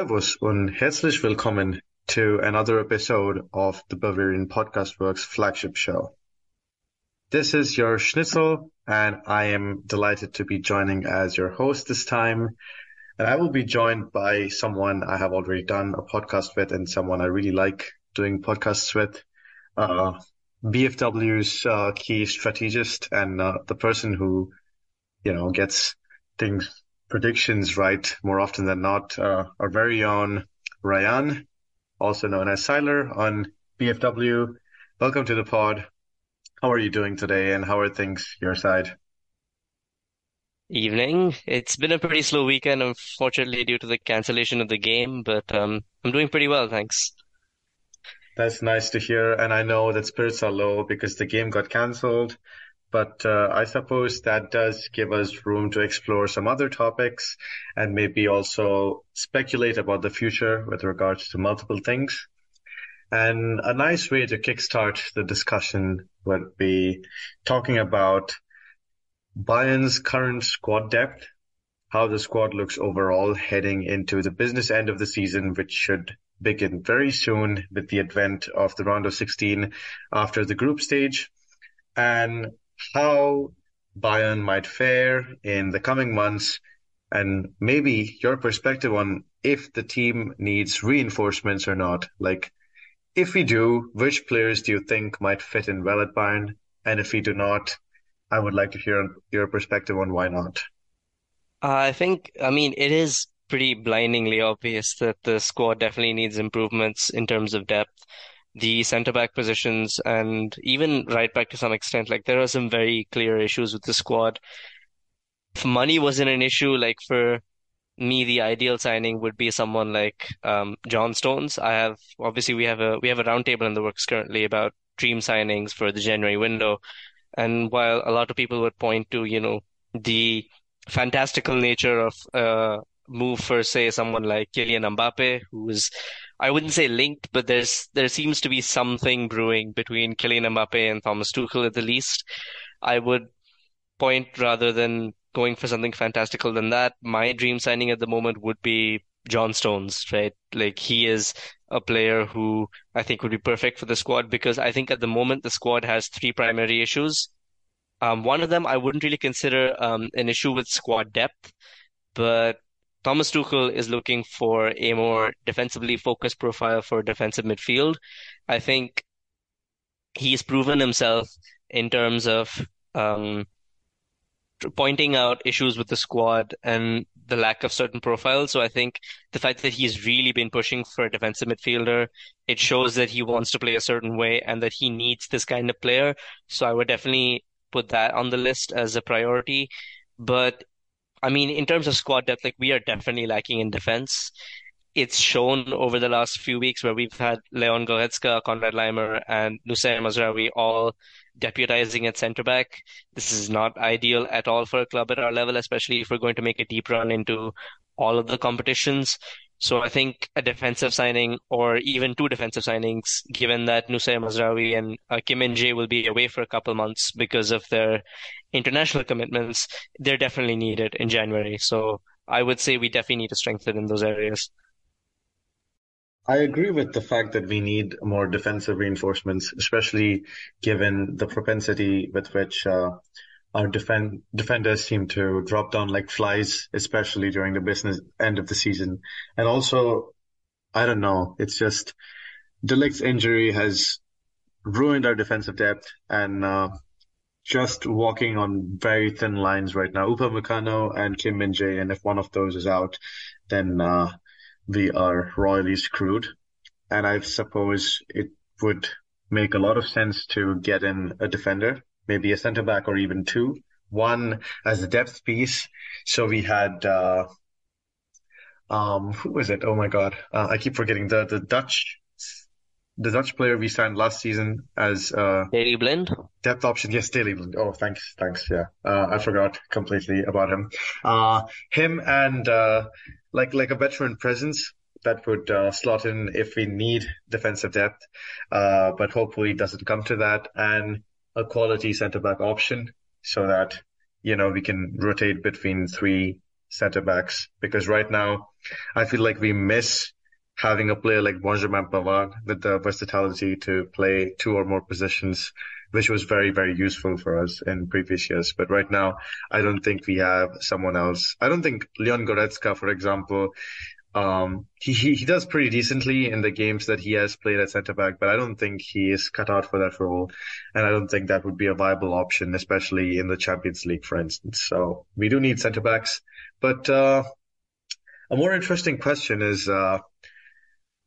Servus und herzlich willkommen to another episode of the Bavarian Podcast Works flagship show. This is your Schnitzel, and I am delighted to be joining as your host this time. And I will be joined by someone I have already done a podcast with and someone I really like doing podcasts with. Uh, BFW's uh, key strategist and uh, the person who, you know, gets things predictions right more often than not. Uh, our very own Rayyan, also known as Siler on BFW. Welcome to the pod. How are you doing today and how are things your side? Evening. It's been a pretty slow weekend, unfortunately, due to the cancellation of the game, but um, I'm doing pretty well, thanks. That's nice to hear. And I know that spirits are low because the game got cancelled. But uh, I suppose that does give us room to explore some other topics and maybe also speculate about the future with regards to multiple things. And a nice way to kickstart the discussion would be talking about Bayern's current squad depth, how the squad looks overall heading into the business end of the season, which should begin very soon with the advent of the round of 16 after the group stage, and how Bayern might fare in the coming months and maybe your perspective on if the team needs reinforcements or not. Like, if we do, which players do you think might fit in well at Bayern? And if we do not, I would like to hear your perspective on why not. Uh, I think, I mean, it is pretty blindingly obvious that the squad definitely needs improvements in terms of depth the centre back positions and even right back to some extent. Like there are some very clear issues with the squad. If money wasn't an issue, like for me, the ideal signing would be someone like um, John Stones. I have obviously we have a we have a roundtable in the works currently about dream signings for the January window. And while a lot of people would point to, you know, the fantastical nature of uh, move for say someone like Kylian Mbappe, who is I wouldn't say linked, but there's there seems to be something brewing between Kylian Mbappe and Thomas Tuchel at the least. I would point rather than going for something fantastical than that. My dream signing at the moment would be John Stones, right? Like he is a player who I think would be perfect for the squad because I think at the moment the squad has three primary issues. Um, one of them I wouldn't really consider um, an issue with squad depth, but Thomas Tuchel is looking for a more defensively focused profile for defensive midfield. I think he's proven himself in terms of um, pointing out issues with the squad and the lack of certain profiles. So I think the fact that he's really been pushing for a defensive midfielder, it shows that he wants to play a certain way and that he needs this kind of player. So I would definitely put that on the list as a priority. But I mean, in terms of squad depth, like we are definitely lacking in defense. It's shown over the last few weeks where we've had Leon Goretzka, Konrad Laimer, and Nusayr Mazraoui all deputizing at centre back. This is not ideal at all for a club at our level, especially if we're going to make a deep run into all of the competitions. So I think a defensive signing or even two defensive signings, given that Nusayr Mazraoui and uh, Kim Min-jae will be away for a couple months because of their international commitments, they're definitely needed in January. So I would say we definitely need to strengthen in those areas. I agree with the fact that we need more defensive reinforcements, especially given the propensity with which uh, our defend defenders seem to drop down like flies, especially during the business end of the season. And also, I don't know, it's just de Ligt's injury has ruined our defensive depth and uh, just walking on very thin lines right now. Upamecano and Kim Min-jae, and if one of those is out, then uh, we are royally screwed. And I suppose it would make a lot of sense to get in a defender, maybe a centre back or even two. One as a depth piece. So we had, uh, um, who was it? Oh my God. Uh, I keep forgetting the, the Dutch the Dutch player we signed last season as uh Daley Blind depth option. Yes, Daley Blind. Oh, thanks, thanks. Yeah, uh, I forgot completely about him. Uh, him and uh, like like a veteran presence that would uh, slot in if we need defensive depth, uh, but hopefully it doesn't come to that, and a quality centre back option so that you know we can rotate between three centre backs because right now I feel like we miss having a player like Benjamin Pavard with the versatility to play two or more positions, which was very, very useful for us in previous years. But right now, I don't think we have someone else. I don't think Leon Goretzka, for example, um, he, he, he does pretty decently in the games that he has played at centre back, but I don't think he is cut out for that role. And I don't think that would be a viable option, especially in the Champions League, for instance. So we do need centre backs, but, uh, a more interesting question is, uh,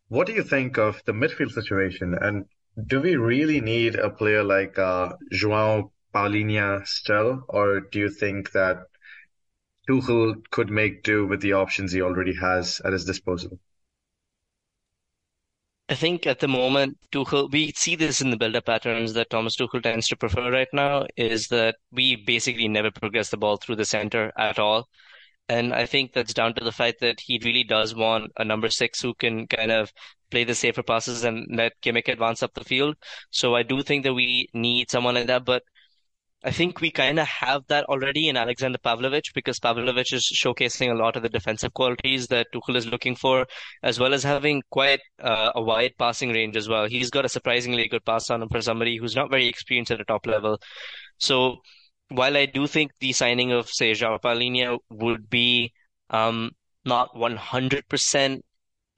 what do you think of the midfield situation? And do we really need a player like uh, João Palhinha still, or do you think that Tuchel could make do with the options he already has at his disposal? I think at the moment, Tuchel, we see this in the build-up patterns that Thomas Tuchel tends to prefer right now, is that we basically never progress the ball through the center at all. And I think that's down to the fact that he really does want a number six who can kind of play the safer passes and let Kimmich advance up the field. So I do think that we need someone like that. But I think we kind of have that already in Alexander Pavlovic because Pavlovic is showcasing a lot of the defensive qualities that Tuchel is looking for, as well as having quite uh, a wide passing range as well. He's got a surprisingly good pass on him for somebody who's not very experienced at the top level. So while I do think the signing of, say, João would be um, not 100%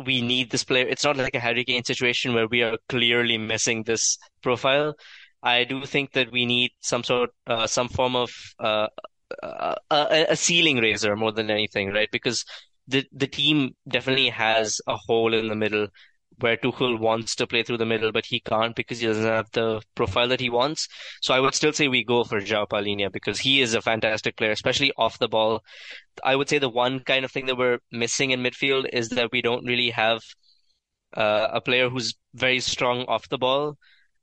we need this player. It's not like a Harry Kane situation where we are clearly missing this profile. I do think that we need some sort, uh, some form of uh, uh a, a ceiling raiser more than anything, right? Because the the team definitely has a hole in the middle where Tuchel wants to play through the middle, but he can't because he doesn't have the profile that he wants. So I would still say we go for João Palhinha because he is a fantastic player, especially off the ball. I would say the one kind of thing that we're missing in midfield is that we don't really have uh, a player who's very strong off the ball.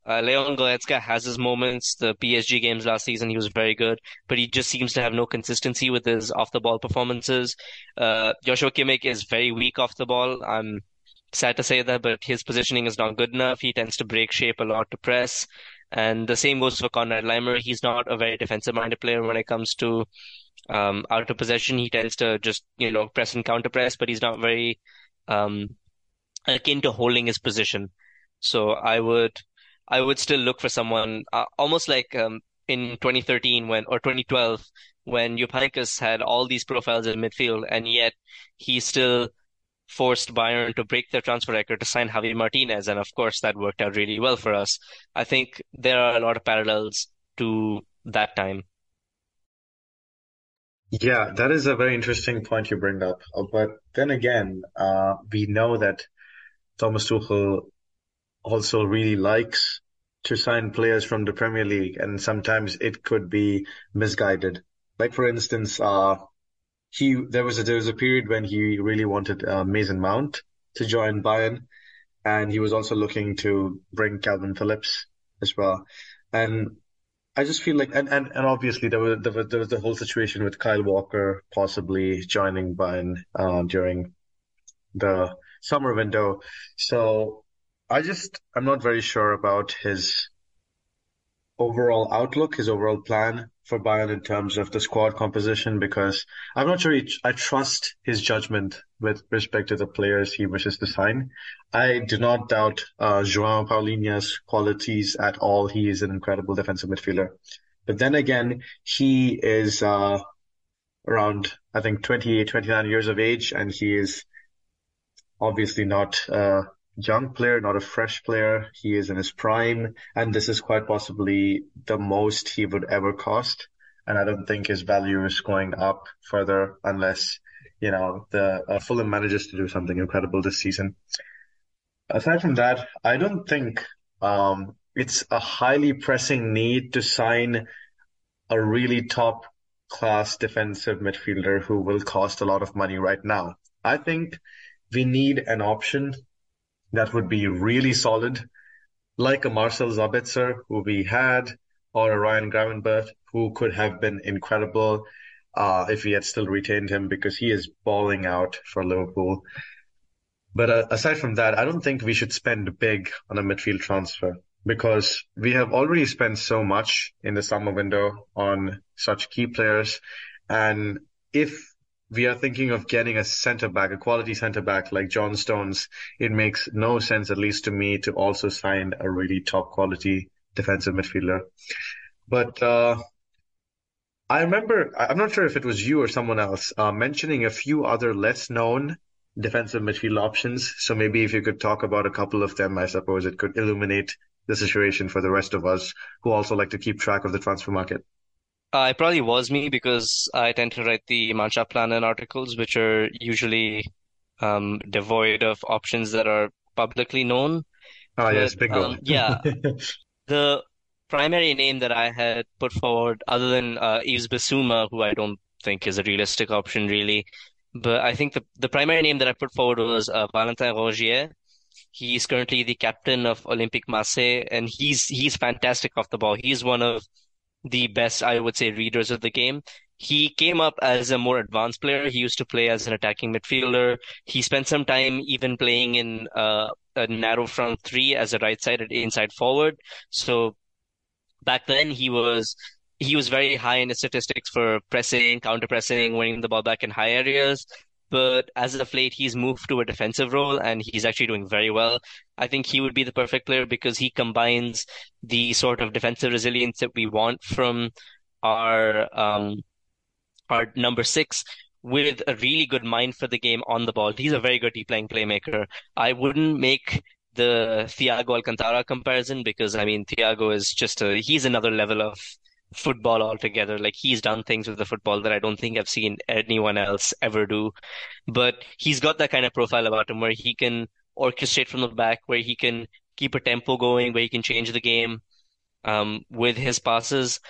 Uh, Leon Goretzka has his moments. The PSG games last season, he was very good, but he just seems to have no consistency with his off the ball performances. Uh, Joshua Kimmich is very weak off the ball. I'm sad to say that, but his positioning is not good enough. He tends to break shape a lot to press. And the same goes for Konrad Laimer. He's not a very defensive minded player when it comes to um, out of possession. He tends to just, you know, press and counter press, but he's not very um, akin to holding his position. So I would, I would still look for someone uh, almost like um, in 2013 when, or 2012, when Jupp had all these profiles in midfield, and yet he still forced Bayern to break their transfer record to sign Javi Martinez. And of course, that worked out really well for us. I think there are a lot of parallels to that time. Yeah, that is a very interesting point you bring up. Uh, but then again, uh, we know that Thomas Tuchel also really likes to sign players from the Premier League, and sometimes it could be misguided. Like for instance, uh, he there was a there was a period when he really wanted uh, Mason Mount to join Bayern, and he was also looking to bring Calvin Phillips as well. And I just feel like, and, and, and obviously there was, there was, there was the whole situation with Kyle Walker possibly joining Bayern uh, during the summer window. So I just, I'm not very sure about his overall outlook, his overall plan for Bayern in terms of the squad composition because I'm not sure he, I trust his judgment with respect to the players he wishes to sign. I do not doubt uh, João Palhinha's qualities at all. He is an incredible defensive midfielder. But then again, he is uh, around, I think, 28, 29 years of age, and he is obviously not uh, young player, not a fresh player. He is in his prime, and this is quite possibly the most he would ever cost. And I don't think his value is going up further unless, you know, the uh, Fulham manages to do something incredible this season. Aside from that, I don't think um, it's a highly pressing need to sign a really top class defensive midfielder who will cost a lot of money right now. I think we need an option that would be really solid, like a Marcel Sabitzer, who we had, or a Ryan Gravenberch who could have been incredible uh, if we had still retained him because he is balling out for Liverpool. But uh, aside from that, I don't think we should spend big on a midfield transfer because we have already spent so much in the summer window on such key players. And if we are thinking of getting a center back, a quality center back like John Stones, it makes no sense, at least to me, to also sign a really top quality defensive midfielder. But uh, I remember, I'm not sure if it was you or someone else, uh, mentioning a few other less known defensive midfield options. So maybe if you could talk about a couple of them, I suppose it could illuminate the situation for the rest of us who also like to keep track of the transfer market. Uh, it probably was me because I tend to write the Mannschaftsplanen articles, which are usually um, devoid of options that are publicly known. Oh, but, yes, bingo. Um, yeah. the primary name that I had put forward, other than uh, Yves Bissouma, who I don't think is a realistic option, really, but I think the, the primary name that I put forward was uh, Valentin Rongier. He's currently the captain of Olympique Marseille, and he's he's fantastic off the ball. He's one of the best, I would say, readers of the game. He came up as a more advanced player. He used to play as an attacking midfielder. He spent some time even playing in uh, a narrow front three as a right-sided inside forward. So back then he was he was very high in his statistics for pressing, counter pressing, winning the ball back in high areas but as of late, he's moved to a defensive role and he's actually doing very well. I think he would be the perfect player because he combines the sort of defensive resilience that we want from our um, our number six with a really good mind for the game on the ball. He's a very good deep playing playmaker. I wouldn't make the Thiago Alcantara comparison because I mean Thiago is just a he's another level of football altogether. Like he's done things with the football that I don't think I've seen anyone else ever do. But he's got that kind of profile about him where he can orchestrate from the back, where he can keep a tempo going, where he can change the game um, with his passes.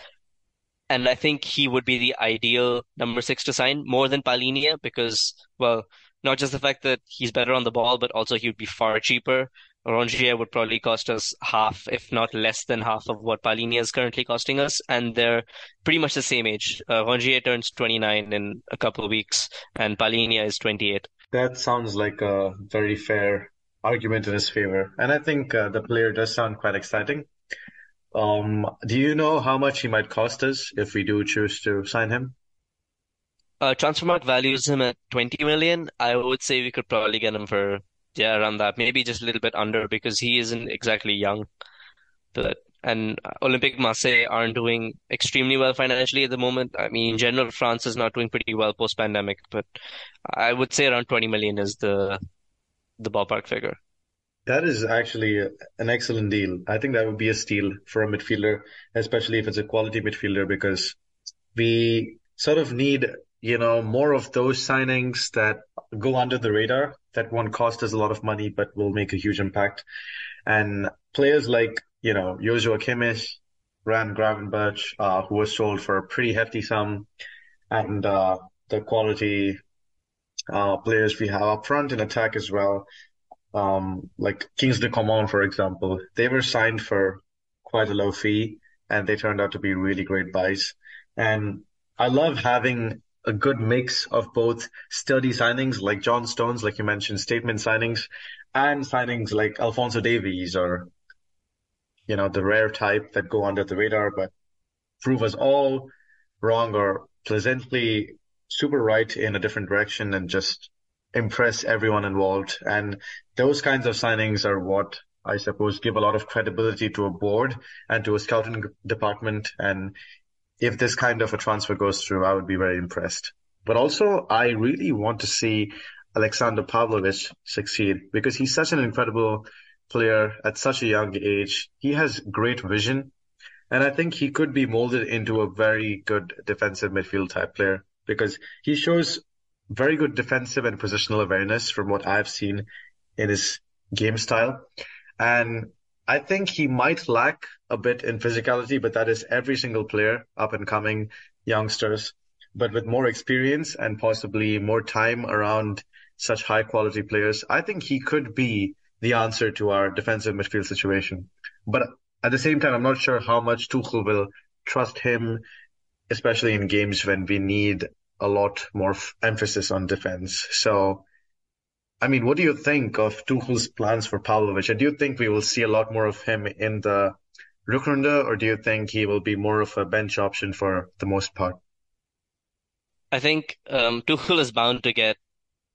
And I think he would be the ideal number six to sign more than Palhinha because, well, not just the fact that he's better on the ball, but also he would be far cheaper. Rongier would probably cost us half, if not less than half of what Palhinha is currently costing us, and they're pretty much the same age. Uh, Rongier turns 29 in a couple of weeks, and Palhinha is 28. That sounds like a very fair argument in his favor, and I think uh, the player does sound quite exciting. Um, do you know how much he might cost us if we do choose to sign him? Uh, Transfermarkt values him at 20 million. I would say we could probably get him for yeah, around that. Maybe just a little bit under because he isn't exactly young. But and Olympique Marseille aren't doing extremely well financially at the moment. I mean, in general, France is not doing pretty well post pandemic, but I would say around 20 million is the the ballpark figure. That is actually an excellent deal. I think that would be a steal for a midfielder, especially if it's a quality midfielder, because we sort of need you know, more of those signings that go under the radar, that won't cost us a lot of money, but will make a huge impact. And players like, you know, Joshua Kimmich, Ryan Gravenberch, uh, who was sold for a pretty hefty sum, and uh, the quality uh, players we have up front in attack as well, um, like Kingsley Coman, for example, they were signed for quite a low fee, and they turned out to be really great buys. And I love having a good mix of both sturdy signings like John Stones, like you mentioned, statement signings, and signings like Alphonso Davies or, you know, the rare type that go under the radar but prove us all wrong or pleasantly super right in a different direction and just impress everyone involved. And those kinds of signings are what I suppose give a lot of credibility to a board and to a scouting department and if this kind of a transfer goes through, I would be very impressed. But also, I really want to see Alexander Pavlovic succeed because he's such an incredible player at such a young age. He has great vision. And I think he could be molded into a very good defensive midfield type player because he shows very good defensive and positional awareness from what I've seen in his game style. And I think he might lack a bit in physicality, but that is every single player up and coming youngsters. But with more experience and possibly more time around such high quality players, I think he could be the answer to our defensive midfield situation. But at the same time, I'm not sure how much Tuchel will trust him, especially in games when we need a lot more f- emphasis on defense. So I mean, what do you think of Tuchel's plans for Pavlovic? And do you think we will see a lot more of him in the Rückrunde, or do you think he will be more of a bench option for the most part? I think um, Tuchel is bound to get.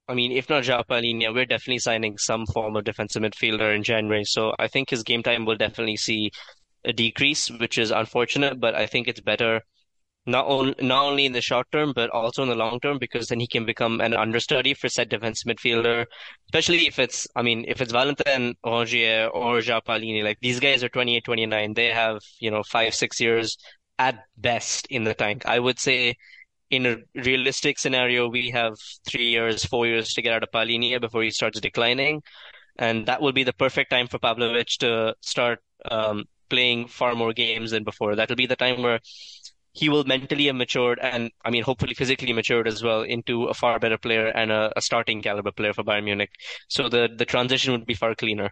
I mean, if not João Palhinha, we're definitely signing some form of defensive midfielder in January. So I think his game time will definitely see a decrease, which is unfortunate. But I think it's better not only not only in the short term but also in the long term because then he can become an understudy for said defense midfielder, especially if it's I mean if it's Valentin Rongier or João Palhinha, like these guys are 28, 29, they have you know five six years at best in the tank. I would say in a realistic scenario we have three years, four years to get out of Palhinha before he starts declining, and that will be the perfect time for Pavlovic to start um, playing far more games than before. That'll be the time where he will mentally have matured and I mean hopefully physically matured as well into a far better player and a, a starting caliber player for Bayern Munich. So the the transition would be far cleaner.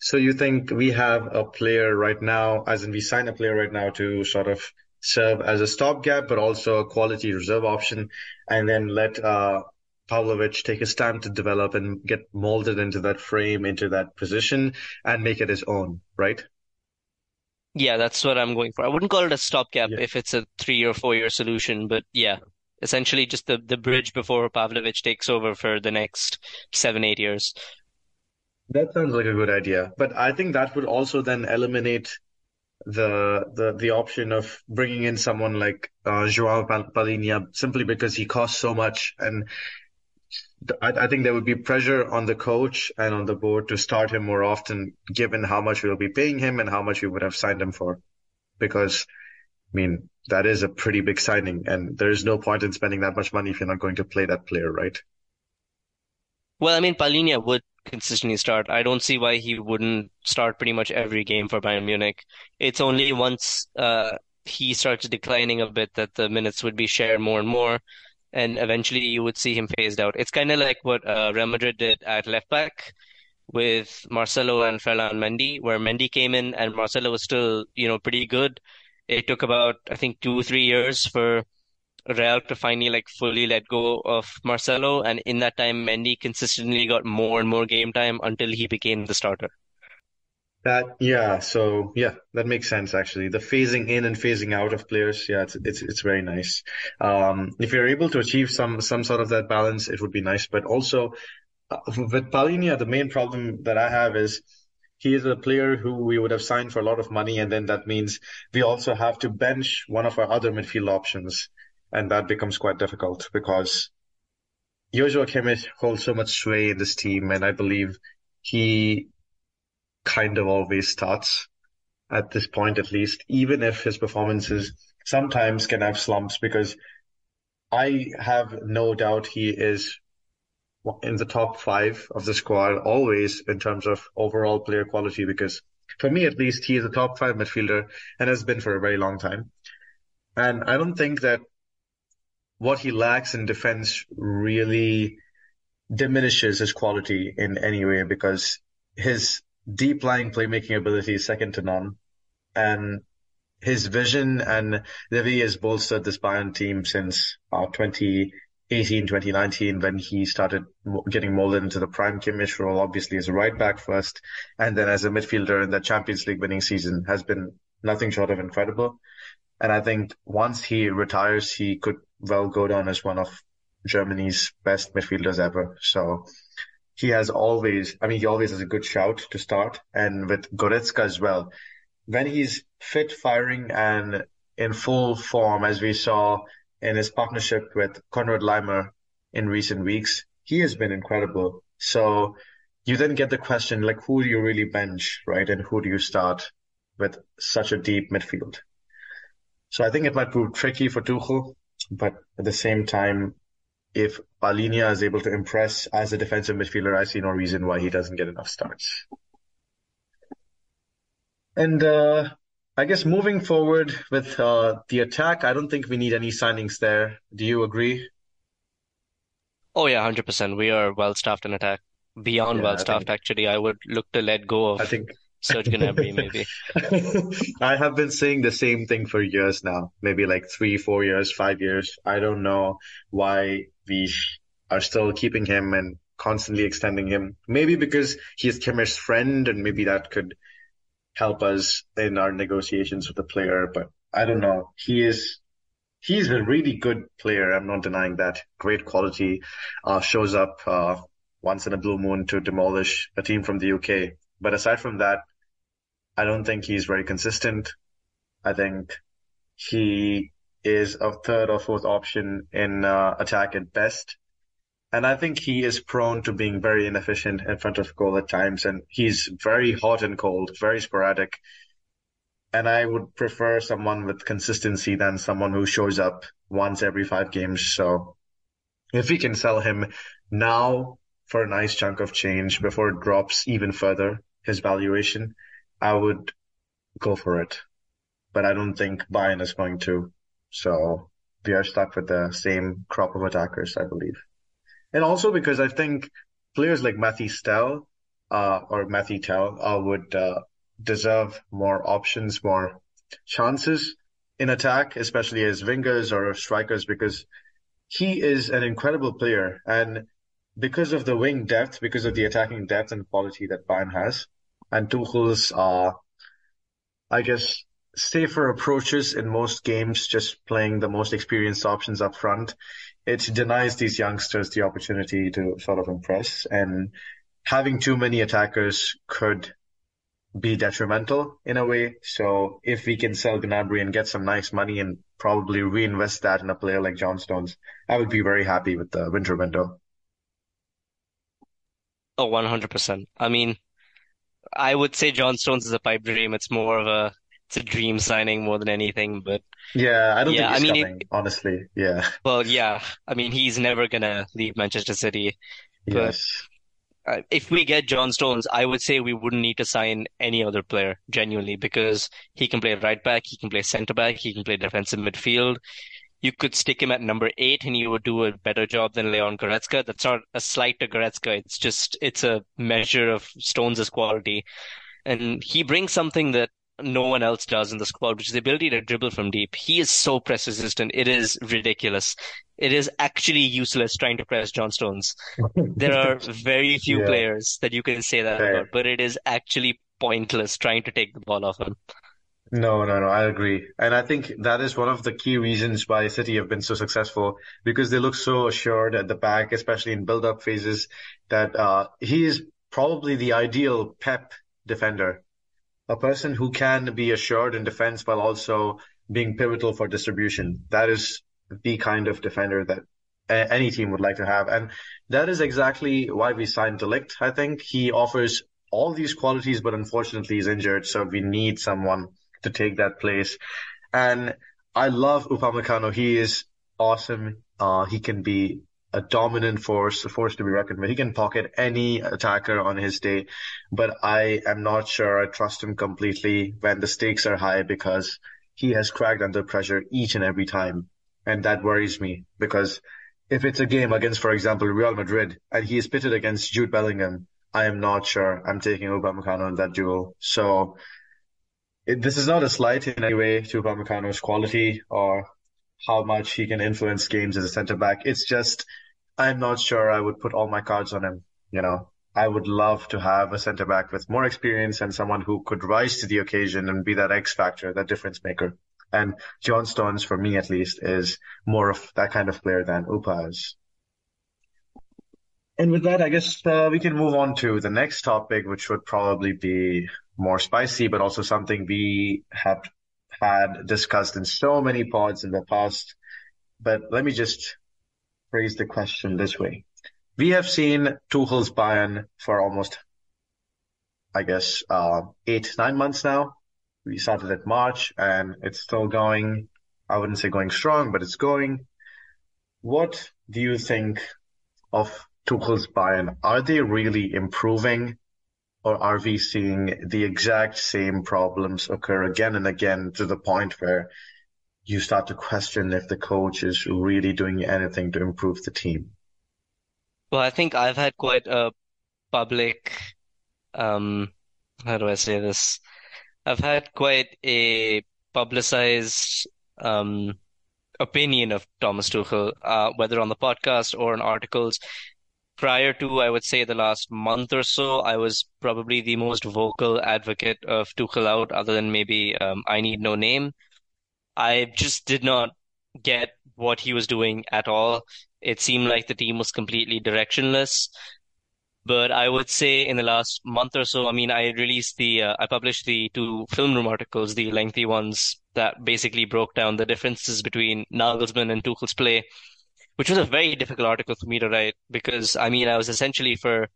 So you think we have a player right now, as in we sign a player right now to sort of serve as a stopgap, but also a quality reserve option, and then let uh, Pavlovic take his time to develop and get molded into that frame, into that position, and make it his own, right? Yeah, that's what I'm going for. I wouldn't call it a stopgap Yeah. if it's a three or four year solution, but yeah, essentially just the, the bridge before Pavlovic takes over for the next seven, eight years. That sounds like a good idea. But I think that would also then eliminate the the the option of bringing in someone like uh, João Palhinha simply because he costs so much and I, I think there would be pressure on the coach and on the board to start him more often, given how much we'll be paying him and how much we would have signed him for. Because, I mean, that is a pretty big signing, and there is no point in spending that much money if you're not going to play that player, right? Well, I mean, Palhinha would consistently start. I don't see why he wouldn't start pretty much every game for Bayern Munich. It's only once uh, he starts declining a bit that the minutes would be shared more and more and eventually you would see him phased out. It's kind of like what uh, Real Madrid did at left back with Marcelo and Ferland Mendy, where Mendy came in and Marcelo was still, you know, pretty good. It took about, I think, two, three years for Real to finally like fully let go of Marcelo, and in that time, Mendy consistently got more and more game time until he became the starter. That yeah, so yeah, that makes sense actually. The phasing in and phasing out of players, yeah, it's it's it's very nice. Um, if you're able to achieve some some sort of that balance, it would be nice. But also uh, with Palhinha, the main problem that I have is he is a player who we would have signed for a lot of money, and then that means we also have to bench one of our other midfield options, and that becomes quite difficult because Joshua Kimmich holds so much sway in this team, and I believe he kind of always starts at this point, at least, even if his performances sometimes can have slumps, because I have no doubt he is in the top five of the squad always in terms of overall player quality, because for me at least, he is a top five midfielder and has been for a very long time. And I don't think that what he lacks in defense really diminishes his quality in any way because his deep lying playmaking ability is second to none. And his vision and the way he has bolstered this Bayern team since uh, 2018, 2019, when he started getting molded into the prime Kimmich role, obviously as a right back first, and then as a midfielder in the Champions League winning season has been nothing short of incredible. And I think once he retires, he could well go down as one of Germany's best midfielders ever. So he has always, I mean, he always has a good shout to start. And with Goretzka as well, when he's fit, firing, and in full form, as we saw in his partnership with Konrad Laimer in recent weeks, he has been incredible. So you then get the question, like, who do you really bench, right? And who do you start with such a deep midfield? So I think it might prove tricky for Tuchel, but at the same time, if Palhinha is able to impress as a defensive midfielder, I see no reason why he doesn't get enough starts. And uh, I guess moving forward with uh, the attack, I don't think we need any signings there. Do you agree? Oh yeah, 100%. We are well staffed in attack. Beyond Yeah, well think staffed, actually. I would look to let go of. I of think Serge be maybe. I have been saying the same thing for years now, maybe like three, four years, five years. I don't know why we are still keeping him and constantly extending him. Maybe because he is Kimmich's friend and maybe that could help us in our negotiations with the player, but I don't know. He is he's a really good player. I'm not denying that. Great quality. Uh, shows up uh, once in a blue moon to demolish a team from the UK. But aside from that, I don't think he's very consistent. I think he is a third or fourth option in uh, attack at best. And I think he is prone to being very inefficient in front of goal at times. And he's very hot and cold, very sporadic. And I would prefer someone with consistency than someone who shows up once every five games. So if we can sell him now for a nice chunk of change before it drops even further, his valuation, I would go for it. But I don't think Bayern is going to. So we are stuck with the same crop of attackers, I believe. And also because I think players like Matthew Stell, uh, or Matthew Tel, uh, would, uh, deserve more options, more chances in attack, especially as wingers or strikers, because he is an incredible player. And because of the wing depth, because of the attacking depth and quality that Bayern has, and Tuchel's, uh, I guess, safer approaches in most games, just playing the most experienced options up front, it denies these youngsters the opportunity to sort of impress. And having too many attackers could be detrimental in a way. So if we can sell Gnabry and get some nice money and probably reinvest that in a player like John Stones, I would be very happy with the winter window. Oh, 100%. I mean, I would say John Stones is a pipe dream. It's more of a it's a dream signing more than anything. But Yeah, I don't think yeah, I he's mean, it, coming, honestly. Yeah. well, yeah, I mean, he's never gonna leave Manchester City. Yes. if we get John Stones, I would say we wouldn't need to sign any other player genuinely because he can play right back, he can play centre back, he can play defensive midfield. You could stick him at number eight and he would do a better job than Leon Goretzka. That's not a slight to Goretzka. It's just, it's a measure of Stones' quality. And he brings something that no one else does in the squad, which is the ability to dribble from deep. He is so press resistant. It is ridiculous. It is actually useless trying to press John Stones. There are very few Yeah, players that you can say that about, but it is actually pointless trying to take the ball off him. No, no, no, I agree. And I think that is one of the key reasons why City have been so successful because they look so assured at the back, especially in build-up phases, that uh, he is probably the ideal Pep defender, a person who can be assured in defense while also being pivotal for distribution. That is the kind of defender that a- any team would like to have. And that is exactly why we signed De Ligt, I think. He offers all these qualities, but unfortunately he's injured, so we need someone to take that place. And I love Upamecano. He is awesome. Uh, he can be a dominant force, a force to be reckoned with. He can pocket any attacker on his day, but I am not sure I trust him completely when the stakes are high because he has cracked under pressure each and every time. And that worries me because if it's a game against, for example, Real Madrid and he is pitted against Jude Bellingham, I am not sure I'm taking Upamecano in that duel. So this is not a slight in any way to Upamecano's quality or how much he can influence games as a centre back. It's just I'm not sure I would put all my cards on him. You know, I would love to have a centre back with more experience and someone who could rise to the occasion and be that X factor, that difference maker. And John Stones, for me at least, is more of that kind of player than Upa is. And with that, I guess uh, we can move on to the next topic, which would probably be more spicy, but also something we have had discussed in so many pods in the past. But let me just phrase the question this way. We have seen Tuchel's Bayern for almost, I guess, uh, eight, nine months now. We started at March and it's still going. I wouldn't say going strong, but it's going. What do you think of Tuchel's Bayern? Are they really improving? Or are we seeing the exact same problems occur again and again to the point where you start to question if the coach is really doing anything to improve the team? Well, I think I've had quite a public, um, how do I say this? I've had quite a publicized, um, opinion of Thomas Tuchel, uh, whether on the podcast or in articles. Prior to, I would say, the last month or so, I was probably the most vocal advocate of Tuchel out, other than maybe um, I Need No Name. I just did not get what he was doing at all. It seemed like the team was completely directionless. But I would say in the last month or so, I mean, I released the, uh, I published the two film room articles, the lengthy ones that basically broke down the differences between Nagelsmann and Tuchel's play, which was a very difficult article for me to write because, I mean, I was essentially for,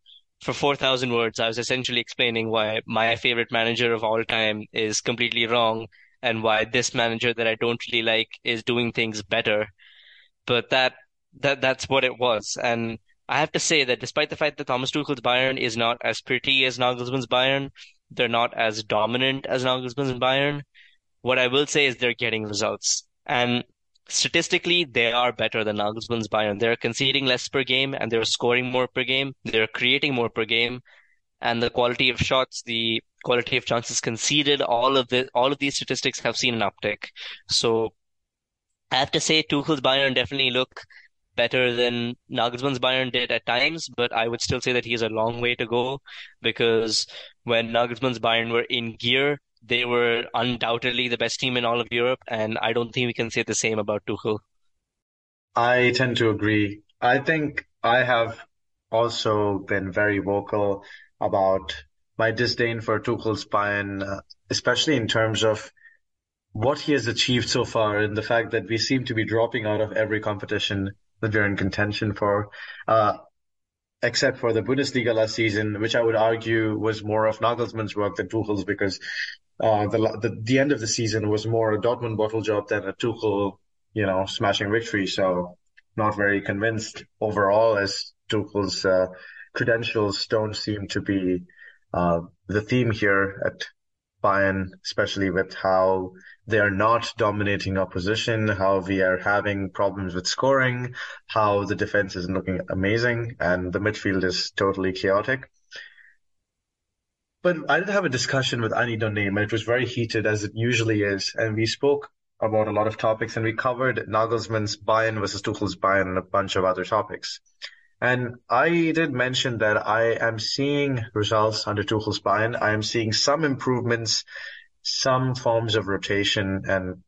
for 4,000 words, I was essentially explaining why my favorite manager of all time is completely wrong and why this manager that I don't really like is doing things better. But that, that, that's what it was. And I have to say that despite the fact that Thomas Tuchel's Bayern is not as pretty as Nagelsmann's Bayern, they're not as dominant as Nagelsmann's Bayern. What I will say is they're getting results. And statistically, they are better than Nagelsmann's Bayern. They're conceding less per game and they're scoring more per game. They're creating more per game. And the quality of shots, the quality of chances conceded, all of the all of these statistics have seen an uptick. So I have to say Tuchel's Bayern definitely look better than Nagelsmann's Bayern did at times, but I would still say that he has a long way to go because when Nagelsmann's Bayern were in gear, they were undoubtedly the best team in all of Europe, and I don't think we can say the same about Tuchel. I tend to agree. I think I have also been very vocal about my disdain for Tuchel's Bayern, especially in terms of what he has achieved so far and the fact that we seem to be dropping out of every competition that we're in contention for, uh, except for the Bundesliga last season, which I would argue was more of Nagelsmann's work than Tuchel's because uh, the, the the end of the season was more a Dortmund bottle job than a Tuchel, you know, smashing victory. So not very convinced overall as Tuchel's uh, credentials don't seem to be uh, the theme here at Bayern, especially with how they are not dominating opposition, how we are having problems with scoring, how the defense isn't looking amazing, and the midfield is totally chaotic. But I did have a discussion with Annie Donne, and it was very heated as it usually is, and we spoke about a lot of topics, and we covered Nagelsmann's Bayern versus Tuchel's Bayern and a bunch of other topics. And I did mention that I am seeing results under Tuchel's Bayern. I am seeing some improvements, some forms of rotation, and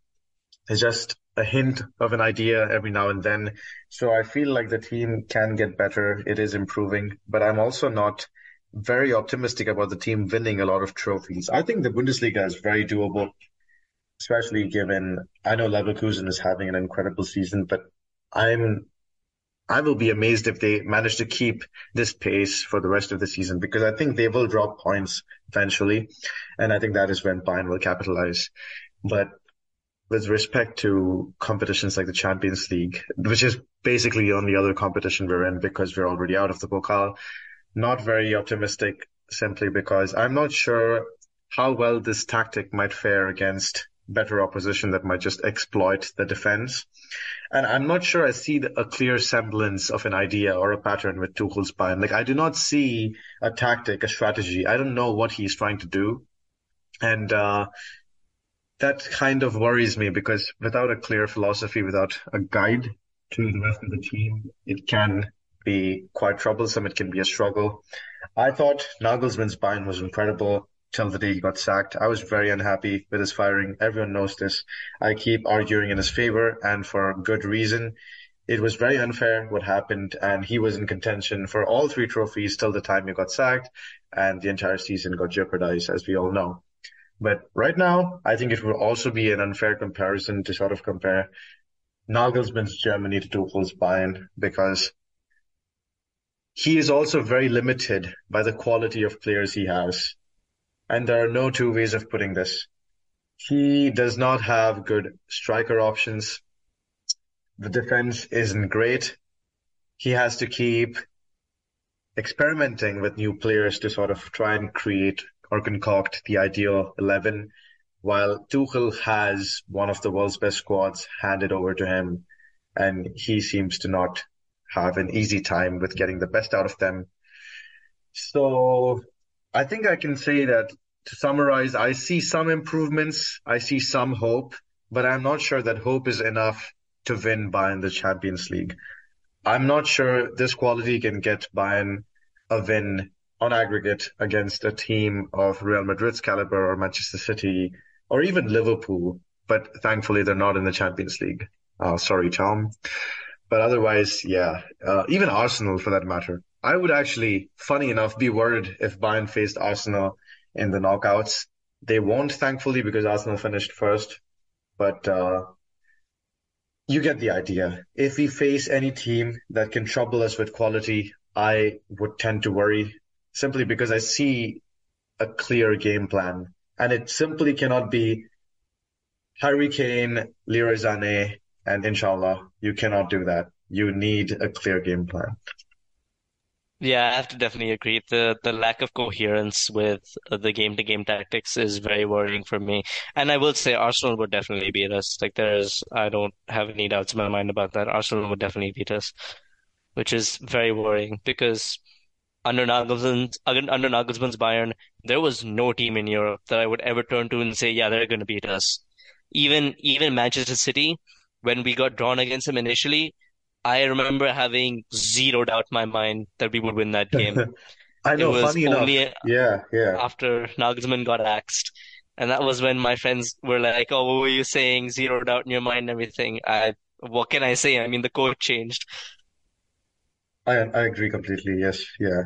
just a hint of an idea every now and then. So I feel like the team can get better. It is improving, but I'm also not very optimistic about the team winning a lot of trophies. I think the Bundesliga is very doable, especially given I know Leverkusen is having an incredible season, but I'm I will be amazed if they manage to keep this pace for the rest of the season because I think they will drop points eventually, and I think that is when Bayern will capitalize. But with respect to competitions like the Champions League, which is basically the only other competition we're in because we're already out of the Pokal, not very optimistic simply because I'm not sure how well this tactic might fare against better opposition that might just exploit the defense. And I'm not sure I see a clear semblance of an idea or a pattern with Tuchel's Bayern. Like I do not see a tactic, a strategy. I don't know what he's trying to do. And, uh, that kind of worries me because without a clear philosophy, without a guide to the rest of the team, it can be quite troublesome. It can be a struggle. I thought Nagelsmann's Bayern was incredible till the day he got sacked. I was very unhappy with his firing. Everyone knows this. I keep arguing in his favor and for good reason. It was very unfair what happened and he was in contention for all three trophies till the time he got sacked and the entire season got jeopardized as we all know. But right now, I think it will also be an unfair comparison to sort of compare Nagelsmann's Germany to Tuchel's Bayern because he is also very limited by the quality of players he has. And there are no two ways of putting this. He does not have good striker options. The defense isn't great. He has to keep experimenting with new players to sort of try and create or concoct the ideal 11, while Tuchel has one of the world's best squads handed over to him, and he seems to not have an easy time with getting the best out of them. So I think I can say that to summarize, I see some improvements, I see some hope, but I'm not sure that hope is enough to win Bayern the Champions League. I'm not sure this quality can get Bayern a win on aggregate against a team of Real Madrid's caliber or Manchester City or even Liverpool, but thankfully they're not in the Champions League. Uh, sorry, Tom. But otherwise, yeah, uh, even Arsenal for that matter. I would actually, funny enough, be worried if Bayern faced Arsenal in the knockouts. They won't, thankfully, because Arsenal finished first. But uh, you get the idea. If we face any team that can trouble us with quality, I would tend to worry simply because I see a clear game plan. And it simply cannot be Harry Kane, Leroy Sané, and inshallah, you cannot do that. You need a clear game plan. Yeah, I have to definitely agree. The the lack of coherence with the game to game tactics is very worrying for me. And I will say Arsenal would definitely beat us. Like there's I don't have any doubts in my mind about that. Arsenal would definitely beat us, which is very worrying because under Nagelsmann's under Nagelsmann's Bayern, there was no team in Europe that I would ever turn to and say, yeah, they're going to beat us. Even even Manchester City, when we got drawn against him initially, I remember having zero doubt in my mind that we would win that game. I It know, was funny enough. only Yeah, yeah. after Nagelsmann got axed. And that was when my friends were like, "Oh, what were you saying? Zero doubt in your mind and everything." I, what can I say? I mean, the code changed. I I agree completely. Yes, yeah.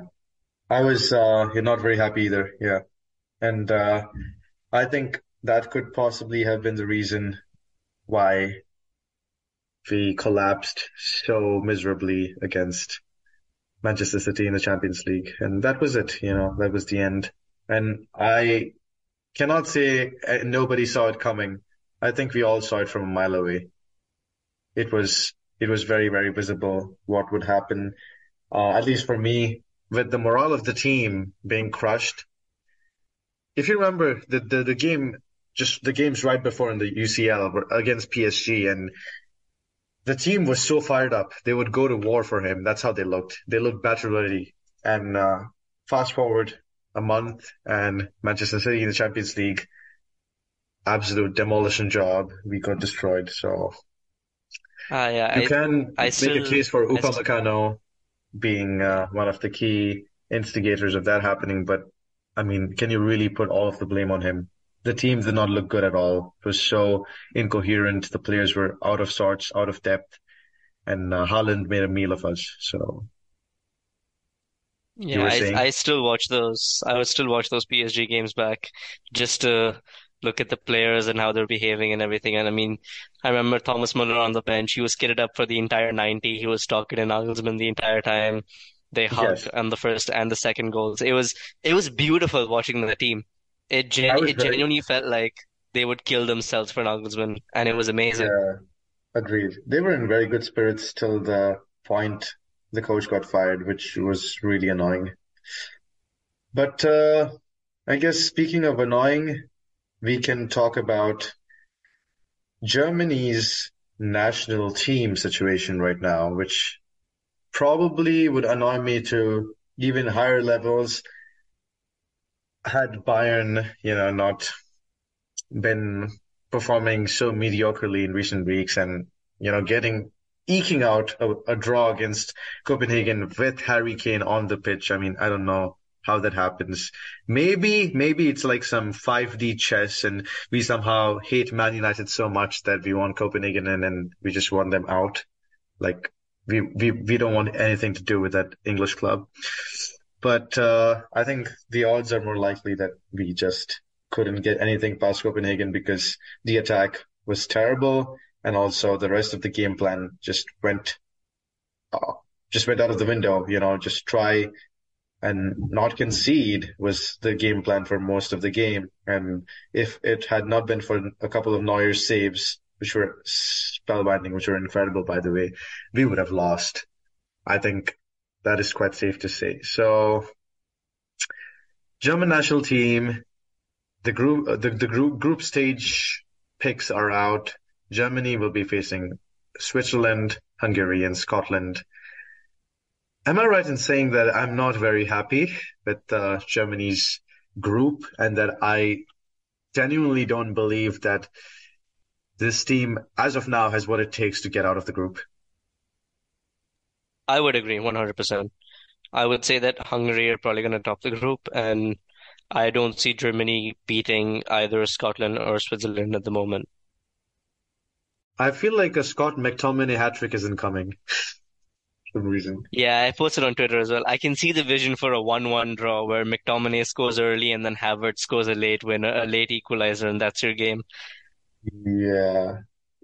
I was uh not very happy either. Yeah. And uh I think that could possibly have been the reason why we collapsed so miserably against Manchester City in the Champions League. And that was it, you know, that was the end. And I cannot say uh, nobody saw it coming. I think we all saw it from a mile away. It was it was very, very visible what would happen. Uh, at least for me, with the morale of the team being crushed. If you remember the the, the game, just the games right before in the UCL against PSG, and the team was so fired up. They would go to war for him. That's how they looked. They looked battle ready. And uh, fast forward a month, and Manchester City in the Champions League, absolute demolition job. We got destroyed. So Ah, yeah, you I, can I make a case for Upamecano being uh, one of the key instigators of that happening, but I mean, can you really put all of the blame on him? The team did not look good at all. It was so incoherent. The players were out of sorts, out of depth, and uh, Haaland made a meal of us. So Yeah, I? I still watch those. I would still watch those PSG games back just to look at the players and how they're behaving and everything. And I mean, I remember Thomas Müller on the bench. He was kitted up for the entire 90. He was talking to Nagelsmann the entire time. They hugged Yes, on the first and the second goals. It was it was beautiful watching the team. It gen it very, genuinely felt like they would kill themselves for an Nagelsmann, and it was amazing. yeah, agreed. They were in very good spirits till the point the coach got fired, which was really annoying. But uh, I guess speaking of annoying, we can talk about Germany's national team situation right now, which probably would annoy me to even higher levels had Bayern, you know, not been performing so mediocrely in recent weeks and, you know, getting eking out a, a draw against Copenhagen with Harry Kane on the pitch. I mean, I don't know how that happens. Maybe, maybe it's like some 5D chess and we somehow hate Man United so much that we want Copenhagen in and we just want them out. Like we we we don't want anything to do with that English club. But uh, I think the odds are more likely that we just couldn't get anything past Copenhagen because the attack was terrible, and also the rest of the game plan just went uh, just went out of the window. You know, just try and not concede was the game plan for most of the game. And if it had not been for a couple of Neuer's saves, which were spellbinding, which were incredible, by the way, we would have lost. I think that is quite safe to say. So, German national team, the group, uh, the, the group group stage picks are out. Germany will be facing Switzerland, Hungary, and Scotland. Am I right in saying that I'm not very happy with uh, Germany's group and that I genuinely don't believe that this team, as of now, has what it takes to get out of the group? I would agree 100%. I would say that Hungary are probably going to top the group, and I don't see Germany beating either Scotland or Switzerland at the moment. I feel like a Scott McTominay hat trick isn't coming some reason. Yeah, I posted on Twitter as well. I can see the vision for a 1-1 draw where McTominay scores early and then Havertz scores a late winner, a late equalizer, and that's your game. Yeah.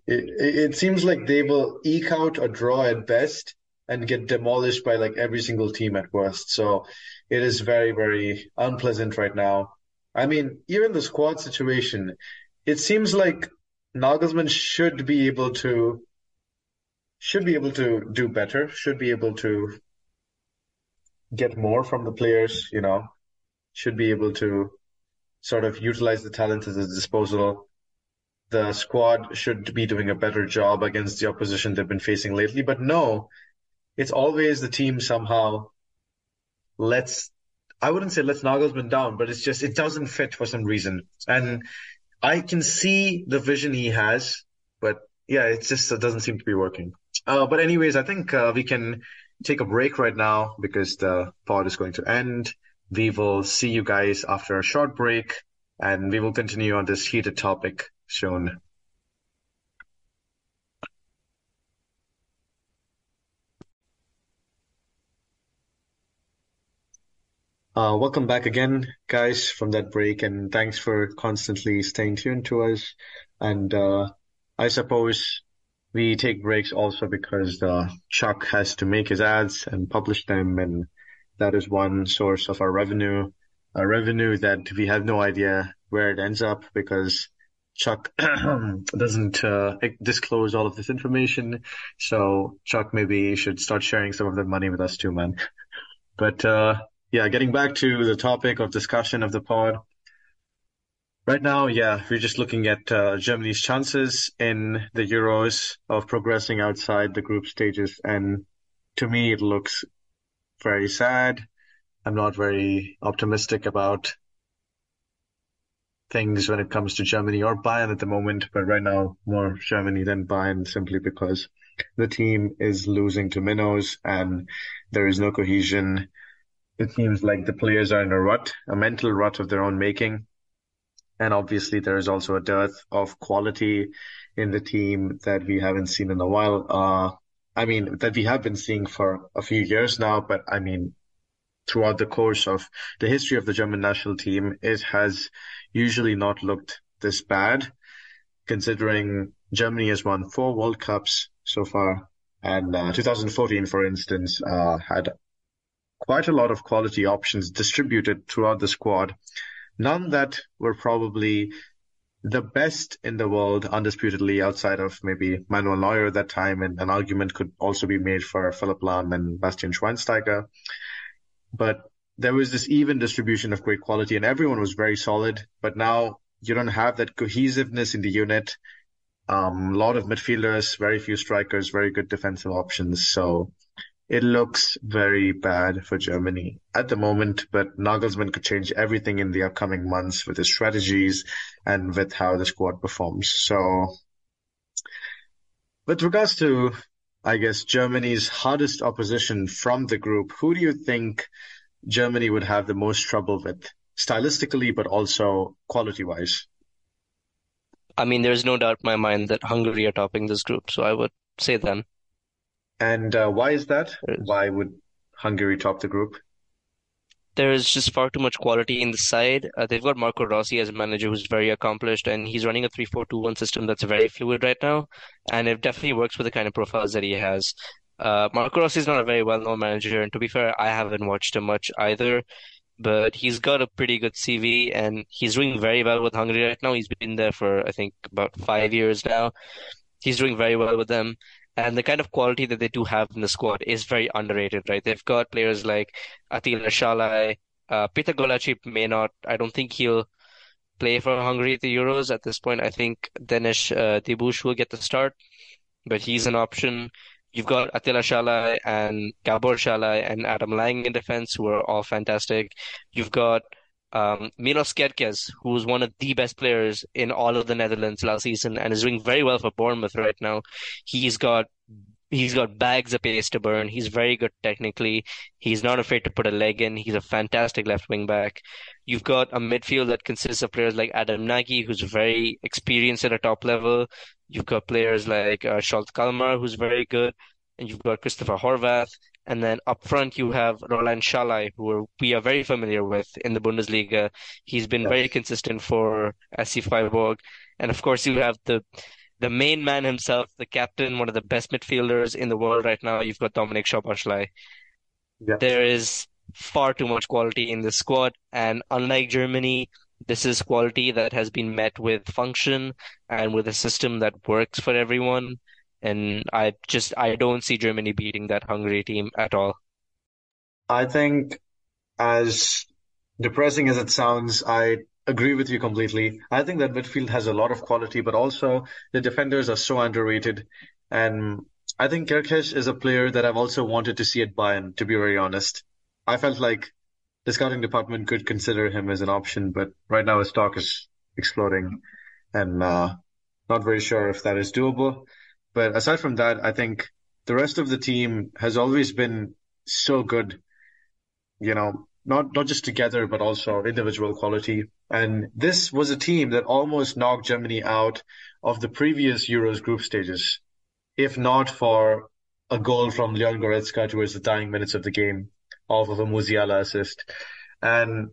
It, it it seems like they will eke out a draw at best and get demolished by like every single team at worst. So it is very, very unpleasant right now. I mean, even the squad situation, it seems like Nagelsmann should be able to should be able to do better, should be able to get more from the players, you know, should be able to sort of utilize the talent at his disposal. The squad should be doing a better job against the opposition they've been facing lately. But no, it's always the team somehow lets, I wouldn't say lets Nagelsmann down, but it's just, it doesn't fit for some reason. And I can see the vision he has, but yeah, it just it doesn't seem to be working. Uh, but anyways, I think uh, we can take a break right now because the pod is going to end. We will see you guys after a short break and we will continue on this heated topic soon. Uh, welcome back again, guys, from that break, and thanks for constantly staying tuned to us. And uh, I suppose we take breaks also because uh, Chuck has to make his ads and publish them, and that is one source of our revenue, a revenue that we have no idea where it ends up because Chuck doesn't uh, disclose all of this information. So Chuck, maybe you should start sharing some of that money with us too, man. But uh, yeah, getting back to the topic of discussion of the pod. Right now, yeah, we're just looking at uh, Germany's chances in the Euros of progressing outside the group stages. And to me, it looks very sad. I'm not very optimistic about things when it comes to Germany or Bayern at the moment, but right now more Germany than Bayern simply because the team is losing to minnows and there is no cohesion. It seems like the players are in a rut, a mental rut of their own making. And obviously there is also a dearth of quality in the team that we haven't seen in a while. Uh, I mean, that we have been seeing for a few years now, but I mean, throughout the course of the history of the German national team, it has usually not looked this bad, considering Germany has won four World Cups so far. And uh, 2014, for instance, uh, had quite a lot of quality options distributed throughout the squad. None that were probably the best in the world, undisputedly, outside of maybe Manuel Neuer at that time, and an argument could also be made for Philipp Lahm and Bastian Schweinsteiger. But there was this even distribution of great quality, and everyone was very solid. But now you don't have that cohesiveness in the unit. Um, a lot of midfielders, very few strikers, very good defensive options. So it looks very bad for Germany at the moment, but Nagelsmann could change everything in the upcoming months with his strategies and with how the squad performs. So, with regards to, I guess, Germany's hardest opposition from the group, who do you think Germany would have the most trouble with, stylistically, but also quality wise? I mean, there's no doubt in my mind that Hungary are topping this group, so I would say them. And uh, why is that? Why would Hungary top the group? There's just far too much quality in the side. Uh, they've got Marco Rossi as a manager who's very accomplished, and he's running a three-four-two-one system that's very fluid right now, and it definitely works with the kind of profiles that he has. Uh, Marco Rossi is not a very well-known manager, and to be fair, I haven't watched him much either, but he's got a pretty good CV, and he's doing very well with Hungary right now. He's been there for, I think, about five years now. He's doing very well with them. And the kind of quality that they do have in the squad is very underrated, right? They've got players like Attila Szalai, uh, Peter Gulácsi may not, I don't think he'll play for Hungary at the Euros at this point. I think Denis uh, Dibusz will get the start, but he's an option. You've got Attila Szalai and Gabor Szalai and Adam Lang in defense, who are all fantastic. You've got um, Milos Kerkez, was one of the best players in all of the Netherlands last season and is doing very well for Bournemouth right now. He's got He's got bags of pace to burn. He's very good technically. He's not afraid to put a leg in. He's a fantastic left wing back. You've got a midfield that consists of players like Adam Nagy, who's very experienced at a top level. You've got players like uh, Kalmar, who's very good. And you've got Christopher Horvath. And then up front, you have Roland Sallai, who we are very familiar with in the Bundesliga. He's been very consistent for SC Freiburg. And of course, you have the the main man himself, the captain, one of the best midfielders in the world right now. You've got Dominik Szoboszlai. Yeah. There is far too much quality in this squad, and unlike Germany, this is quality that has been met with function and with a system that works for everyone. And I just I don't see Germany beating that Hungary team at all. I think as depressing as it sounds, I agree with you completely. I think that midfield has a lot of quality, but also the defenders are so underrated. And I think Kerkez is a player that I've also wanted to see at Bayern, to be very honest. I felt like the scouting department could consider him as an option, but right now his stock is exploding and uh, not very sure if that is doable. But aside from that, I think the rest of the team has always been so good you know, not not just together, but also individual quality. And this was a team that almost knocked Germany out of the previous Euros group stages, if not for a goal from Leon Goretzka towards the dying minutes of the game, off of a Musiala assist. And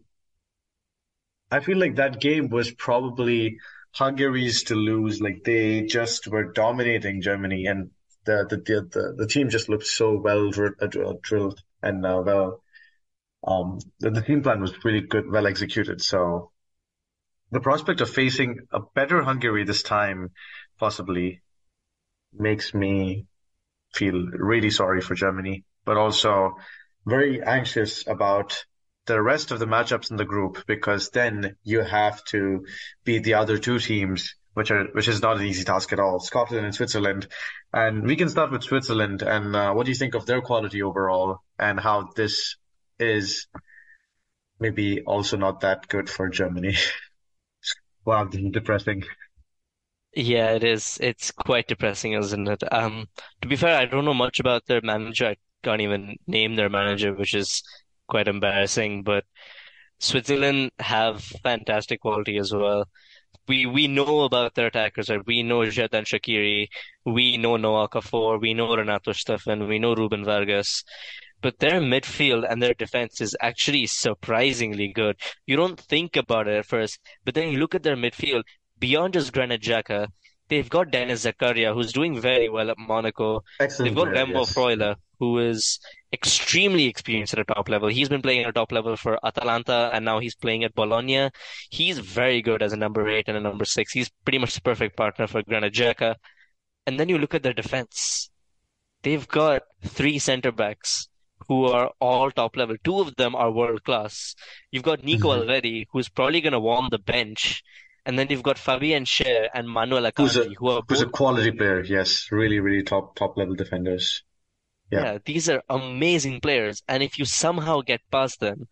I feel like that game was probably Hungary's to lose. Like they just were dominating Germany, and the the the the, team just looked so well uh, drilled and uh, well um, the, the team plan was really good, well executed. So the prospect of facing a better Hungary this time possibly makes me feel really sorry for Germany, but also very anxious about the rest of the matchups in the group because then you have to beat the other two teams, which are which is not an easy task at all, Scotland and Switzerland. And we can start with Switzerland. And uh, what do you think of their quality overall, and how this is maybe also not that good for Germany. Wow, this is depressing. Yeah, it is. It's quite depressing, isn't it? Um, to be fair, I don't know much about their manager. I can't even name their manager, which is quite embarrassing. But Switzerland have fantastic quality as well. We we know about their attackers, right? We know Xherdan Shaqiri, we know Noah Okafor. we know Renato Steffen, we know Ruben Vargas. But their midfield and their defense is actually surprisingly good. You don't think about it at first, but then you look at their midfield, beyond just Granit Xhaka, they've got Denis Zakaria, who's doing very well at Monaco. They've got player, Remo yes. Freuler, who is extremely experienced at a top level. He's been playing at a top level for Atalanta, and now he's playing at Bologna. He's very good as a number eight and a number six. He's pretty much the perfect partner for Granit And then you look at their defense. They've got three center backs who are all top level. Two of them are world class. You've got Nico hmm Elvedi, who's probably going to warm the bench. And then you've got Fabian Schär and Manuel Who's a Akanji, who are who's a quality player, yes. Really, really top top level defenders. Yeah. yeah, these are amazing players. And if you somehow get past them,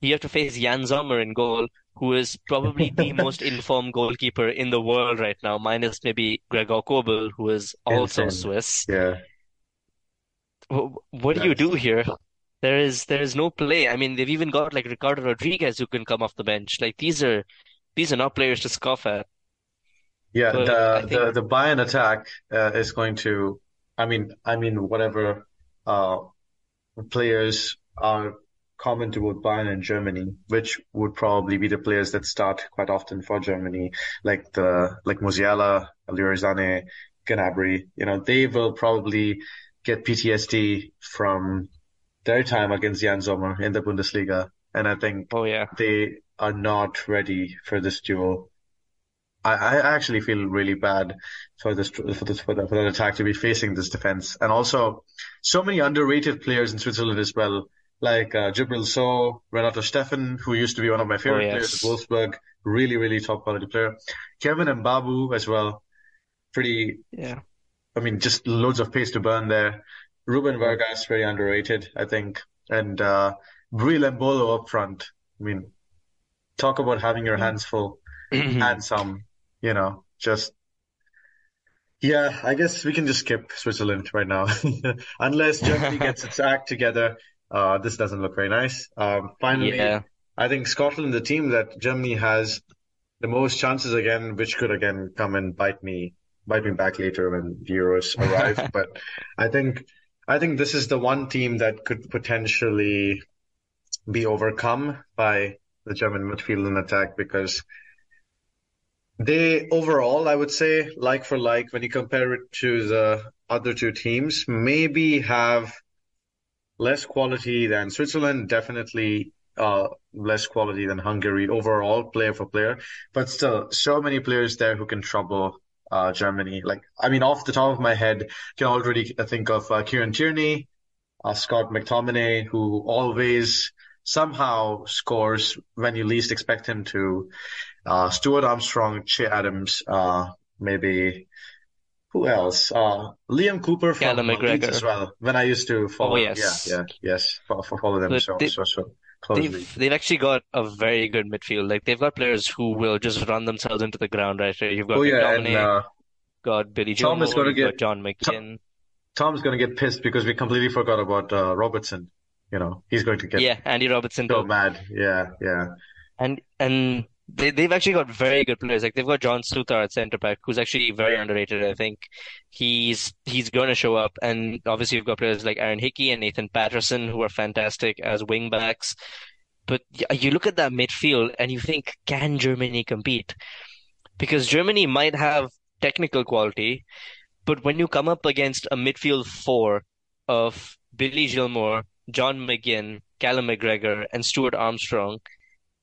you have to face Yann Sommer in goal, who is probably the most informed goalkeeper in the world right now, minus maybe Gregor Kobel, who is also Insane. Swiss. Yeah. Wh- What do you do here? There is there is no play. I mean, they've even got like Ricardo Rodriguez who can come off the bench. Like these are these are not players to scoff at. yeah, But the think, the the Bayern attack uh, is going to I mean I mean whatever uh players are common to both Bayern and Germany, which would probably be the players that start quite often for Germany, like the like Musiala, Leroy Gnabry. You know, they will probably get PTSD from their time against Yann Sommer in the Bundesliga, and I think oh yeah, they are not ready for this duel. I, I actually feel really bad for this for this for that, for that attack to be facing this defense, and also so many underrated players in Switzerland as well, like uh, Djibril Sow, Renato Steffen, who used to be one of my oh favorite players at Wolfsburg, really really top quality player, Kevin Mbabu as well, pretty. yeah. I mean, just loads of pace to burn there. Ruben Mm. Vargas, very underrated, I think, and uh, Embolo up front. I mean, talk about having your hands full and some, you know, just Yeah, I guess we can just skip Switzerland right now. Unless Germany gets its act together, uh, this doesn't look very nice. Um, finally, Yeah. I think Scotland, the team that Germany has the most chances again, which could again come and bite me, bite me back later when the Euros arrive. But I think, I think this is the one team that could potentially be overcome by the German midfield and attack because they overall, I would say, like for like, when you compare it to the other two teams, maybe have less quality than Switzerland, definitely uh, less quality than Hungary overall, player for player, but still so many players there who can trouble uh, Germany. Like, I mean, off the top of my head, can already think of uh, Kieran Tierney, uh, Scott McTominay, who always somehow scores when you least expect him to. Uh, Stuart Armstrong, Che Adams, uh, maybe who else? Uh, Liam Cooper Callum from uh, Leeds as well. When I used to Oh follow, yeah, yes. yeah, yes, fo- fo- follow them But so they so so closely. they've they've actually got a very good midfield. Like they've got players who will just run themselves into the ground right here. You've got Oh yeah, and uh, got Billy Tom is gonna you've got get John Tom, Tom's gonna get pissed because we completely forgot about uh, Robertson. You know, he's going to get Yeah, Andy Robertson so mad. Yeah, yeah. And and they they've actually got very good players. Like they've got John Souttar at centre back, who's actually very underrated. I think he's he's going to show up. And obviously you've got players like Aaron Hickey and Nathan Patterson, who are fantastic as wing backs. But you look at that midfield and you think, can Germany compete? Because Germany might have technical quality, but when you come up against a midfield four of Billy Gilmour, John McGinn, Callum McGregor, and Stuart Armstrong,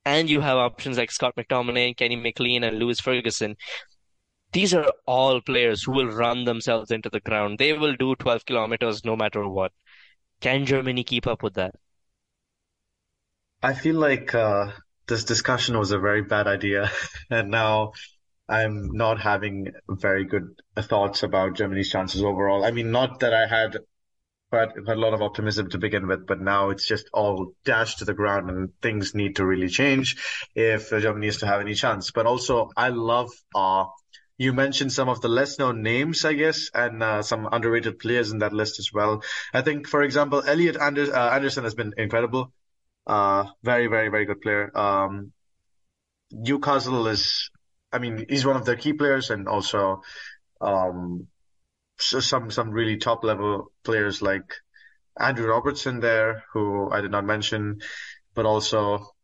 and you have options like Scott McTominay, Kenny McLean, and Lewis Ferguson, these are all players who will run themselves into the ground. They will do 12 kilometers no matter what. Can Germany keep up with that? I feel like uh, this discussion was a very bad idea, and now I'm not having very good thoughts about Germany's chances overall. I mean, not that I had quite, quite a lot of optimism to begin with, but now it's just all dashed to the ground, and things need to really change if Germany is to have any chance. But also, I love uh, you mentioned some of the less known names, I guess, and uh, some underrated players in that list as well. I think, for example, Elliot uh, Anderson has been incredible. Uh, very, very, very good player. Um, Newcastle is, I mean, he's one of their key players, and also um, some some really top level players like Andrew Robertson there, who I did not mention, but also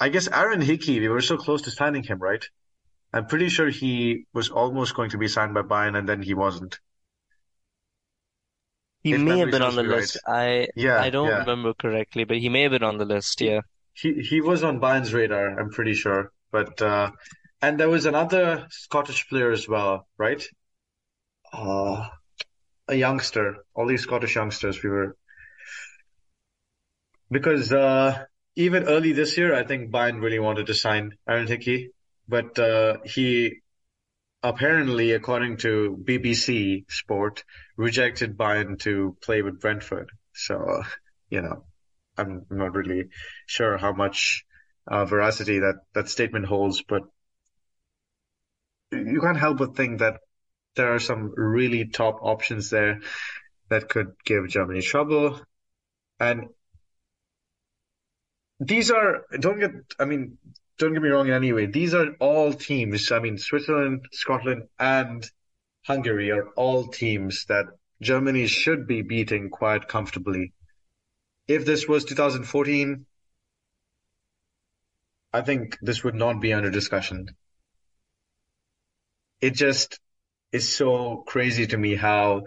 I guess Aaron Hickey. We were so close to signing him, right? I'm pretty sure he was almost going to be signed by Bayern, and then he wasn't, He if may have been on the right. list. I Yeah, I don't yeah. remember correctly, but he may have been on the list. Yeah. he he was on Bayern's radar, I'm pretty sure. But uh, and there was another Scottish player as well, right? Uh, a youngster. All these Scottish youngsters, we were because uh, even early this year, I think Bayern really wanted to sign Aaron Hickey, but uh, he apparently, according to BBC Sport, rejected Bayern to play with Brentford. So, you know, I'm not really sure how much uh, veracity that that statement holds, but you can't help but think that there are some really top options there that could give Germany trouble. And these are, don't get, I mean, don't get me wrong in any way. These are all teams. I mean, Switzerland, Scotland, and Hungary are all teams that Germany should be beating quite comfortably. If this was 2014, I think this would not be under discussion. It just is so crazy to me how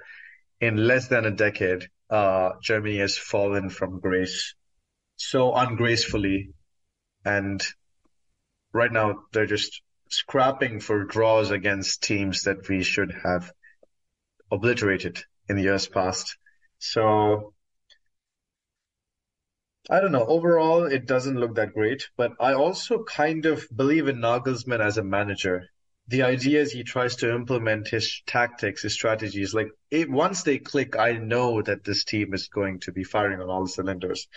in less than a decade, uh, Germany has fallen from grace so ungracefully. And right now they're just scrapping for draws against teams that we should have obliterated in the years past. So I don't know. Overall, it doesn't look that great, but I also kind of believe in Nagelsmann as a manager. The idea is he tries to implement his tactics, his strategies. Like it, once they click, I know that this team is going to be firing on all cylinders.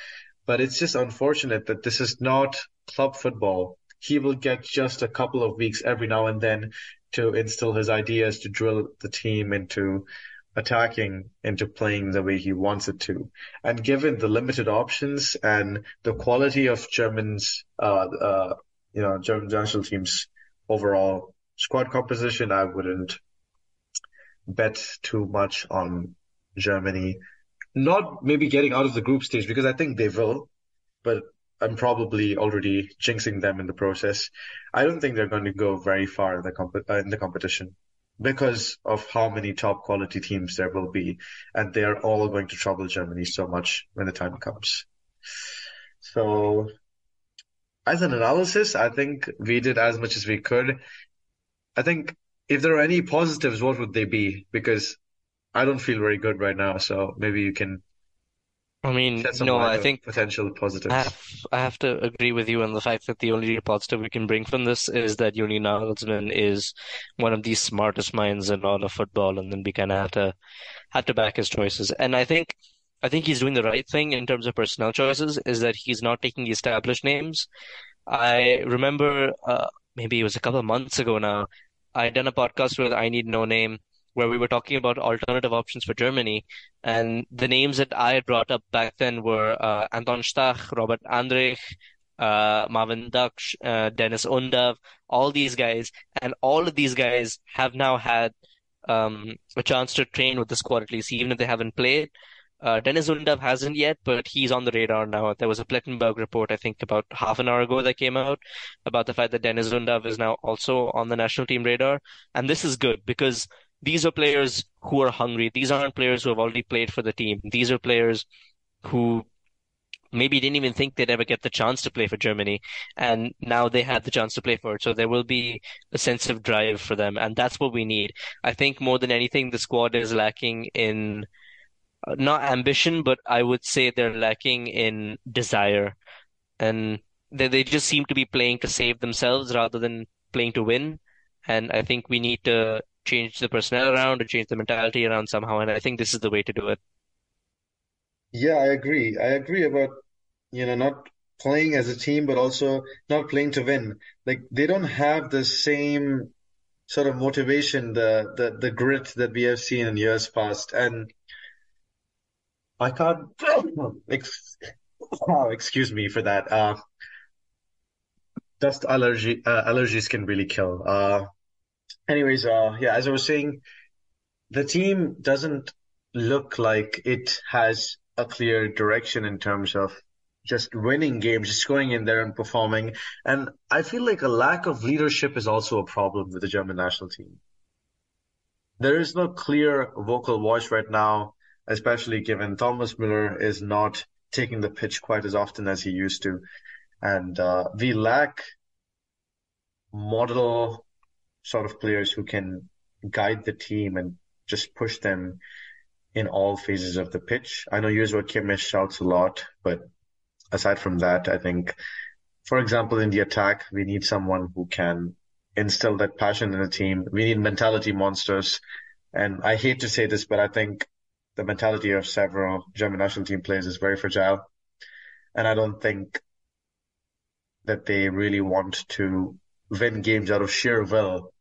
But it's just unfortunate that this is not club football. He will get just a couple of weeks every now and then to instill his ideas to drill the team into attacking into playing the way he wants it to. And given the limited options and the quality of Germans, uh, uh, you know, German national teams overall squad composition, I wouldn't bet too much on Germany. Not maybe getting out of the group stage because I think they will, but I'm probably already jinxing them in the process. I don't think they're going to go very far in the comp- uh, in the competition because of how many top quality teams there will be, and they are all going to trouble Germany so much when the time comes. So, as an analysis, I think we did as much as we could. I think if there are any positives, what would they be? Because I don't feel very good right now, so maybe you can I mean, no, I think potential I have I have to agree with you on the fact that the only positive we can bring from this is that Yoni Nagelsmann is one of the smartest minds in all of football, and then we kind of have to have to back his choices. And I think I think he's doing the right thing in terms of personnel choices, is that he's not taking the established names. I remember uh, maybe it was a couple of months ago now. I'd done a podcast with I Need No Name where we were talking about alternative options for Germany, and the names that I had brought up back then were uh, Anton Stach, Robert Andrich, uh, Marvin Ducksch, uh, Deniz Undav, all these guys, and all of these guys have now had um, a chance to train with the squad at least, even if they haven't played. Uh, Deniz Undav hasn't yet, but he's on the radar now. There was a Plettenberg report, I think, about half an hour ago that came out about the fact that Deniz Undav is now also on the national team radar. And this is good because these are players who are hungry. These aren't players who have already played for the team. These are players who maybe didn't even think they'd ever get the chance to play for Germany, and now they had the chance to play for it. So there will be a sense of drive for them, and that's what we need. I think more than anything, the squad is lacking in not ambition, but I would say they're lacking in desire. And they, they just seem to be playing to save themselves rather than playing to win. And I think we need to change the personnel around or change the mentality around somehow. And I think this is the way to do it. Yeah, I agree. I agree about, you know, not playing as a team, but also not playing to win. Like they don't have the same sort of motivation, the the the grit that we have seen in years past. And I can't, oh, excuse me for that. Uh, dust allergy, uh, allergies can really kill. Uh, anyways, uh, yeah, as I was saying, the team doesn't look like it has a clear direction in terms of just winning games, just going in there and performing. And I feel like a lack of leadership is also a problem with the German national team. There is no clear vocal voice right now, especially given Thomas Müller is not taking the pitch quite as often as he used to. And uh, we lack model sort of players who can guide the team and just push them in all phases of the pitch. I know Joshua Kimmich shouts a lot, but aside from that, I think, for example, in the attack, we need someone who can instill that passion in the team. We need mentality monsters. And I hate to say this, but I think the mentality of several German national team players is very fragile. And I don't think that they really want to win games out of sheer will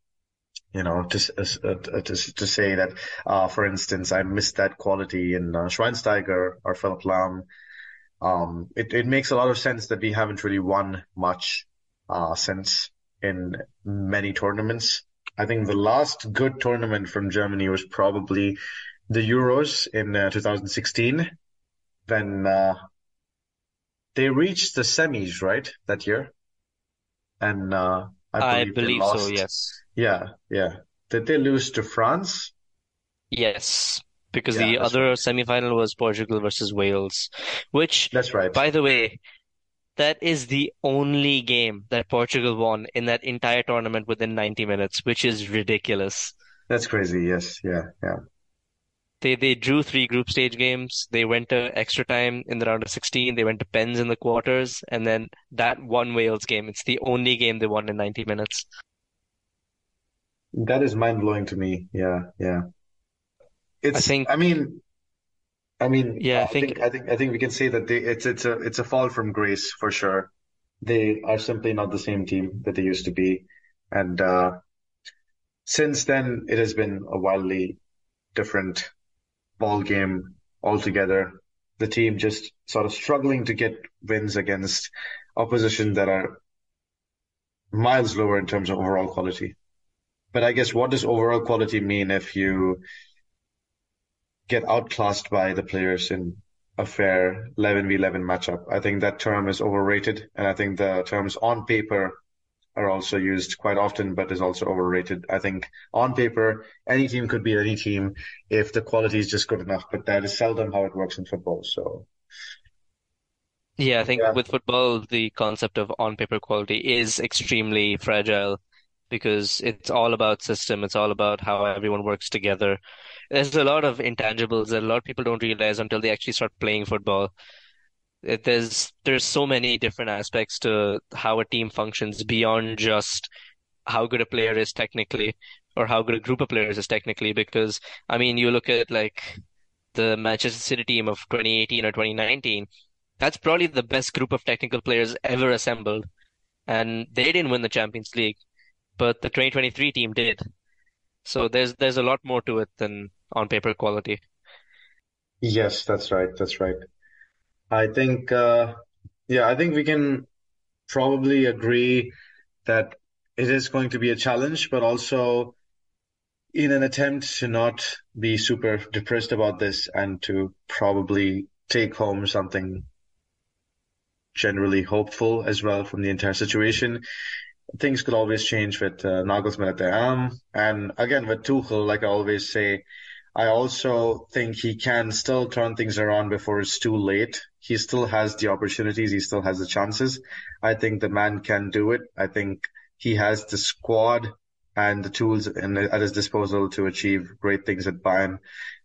you know, to, uh, to, to say that, uh, for instance, I missed that quality in uh, Schweinsteiger or Philipp Lahm. Um, it, it makes a lot of sense that we haven't really won much, uh, since in many tournaments. I think the last good tournament from Germany was probably the Euros in uh, 2016. Then, uh, they reached the semis, right, that year? And, uh, I I believe they believe so, yes. Yeah, yeah. Did they lose to France? Yes. Because Yeah, the other right. semifinal was Portugal versus Wales, which, That's right. by the way, that is the only game that Portugal won in that entire tournament within 90 minutes, which is ridiculous. That's crazy. Yes. Yeah. Yeah. They they drew three group stage games. They went to extra time in the round of 16. They went to pens in the quarters, and then that one Wales game. It's the only game they won in 90 minutes. That is mind blowing to me. Yeah. Yeah. I It's, think, I mean, I mean, yeah, I I think think, I think, I think we can say that they, it's, it's a, it's a fall from grace for sure. They are simply not the same team that they used to be. And, uh, since then, it has been a wildly different ball game altogether. The team just sort of struggling to get wins against opposition that are miles lower in terms of overall quality. But I guess what does overall quality mean if you get outclassed by the players in a fair 11v11 matchup? I think that term is overrated, and I think the terms on paper are also used quite often, but is also overrated. I think on paper, any team could be any team if the quality is just good enough, but that is seldom how it works in football. So, Yeah, I think yeah, with football, the concept of on-paper quality is extremely fragile because it's all about system. It's all about how everyone works together. There's a lot of intangibles that a lot of people don't realize until they actually start playing football. It, there's there's so many different aspects to how a team functions beyond just how good a player is technically or how good a group of players is technically. Because I mean, you look at like the Manchester City team of 2018 or 2019. That's probably the best group of technical players ever assembled, and they didn't win the Champions League, but the 2023 team did. So there's there's a lot more to it than on paper quality. yes, that's right. That's right. I think, uh, yeah, I think we can probably agree that it is going to be a challenge, but also in an attempt to not be super depressed about this and to probably take home something generally hopeful as well from the entire situation. Things could always change with uh, Nagelsmann at the helm. And again, with Tuchel, like I always say, I also think he can still turn things around before it's too late. He still has the opportunities. He still has the chances. I think the man can do it. I think he has the squad and the tools in, at his disposal to achieve great things at Bayern.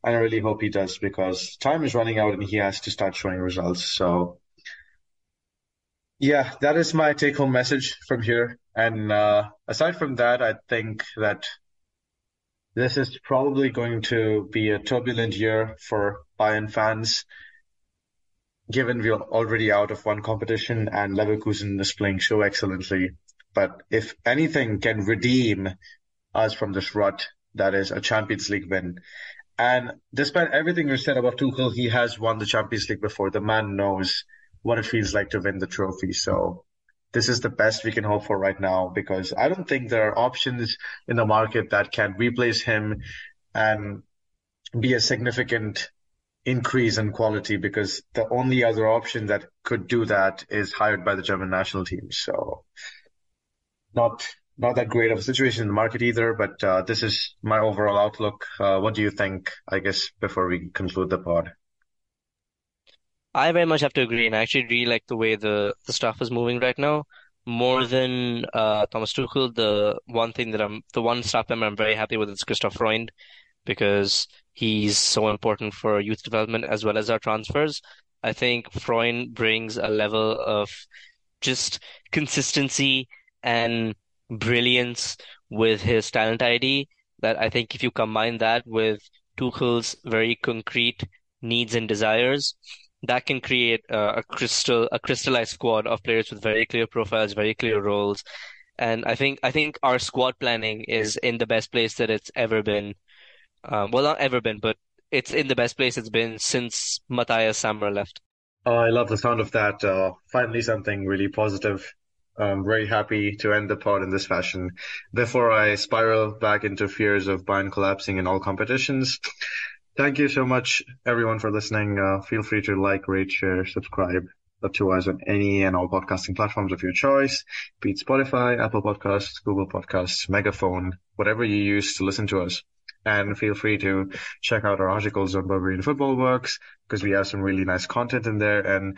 And I really hope he does because time is running out and he has to start showing results. So yeah, that is my take home message from here. And uh, aside from that, I think that this is probably going to be a turbulent year for Bayern fans, given we're already out of one competition and Leverkusen is playing so excellently. But if anything can redeem us from this rut, that is a Champions League win. And despite everything we said about Tuchel, he has won the Champions League before. The man knows what it feels like to win the trophy. So this is the best we can hope for right now because I don't think there are options in the market that can replace him and be a significant increase in quality because the only other option that could do that is hired by the German national team. So not not that great of a situation in the market either, but uh, this is my overall outlook. Uh, what do you think? I guess before we conclude the pod. I very much have to agree, and I actually really like the way the the stuff is moving right now. More than uh, Thomas Tuchel, the one thing that I'm, the one staff member I'm very happy with is Christoph Freund because he's so important for youth development as well as our transfers. I think Freund brings a level of just consistency and brilliance with his talent ID that I think if you combine that with Tuchel's very concrete needs and desires, that can create a crystal a crystallized squad of players with very clear profiles, very clear roles. And I think I think our squad planning is in the best place that it's ever been. Um, well, not ever been, but it's in the best place it's been since Matthias Sammer left. Oh, I love the sound of that. Uh, finally, something really positive. I'm very happy to end the pod in this fashion. Before I spiral back into fears of Bayern collapsing in all competitions, thank you so much, everyone, for listening. Uh, feel free to like, rate, share, subscribe up to us on any and all podcasting platforms of your choice, be it Spotify, Apple Podcasts, Google Podcasts, Megaphone, whatever you use to listen to us. And feel free to check out our articles on Bavarian Football Works because we have some really nice content in there. And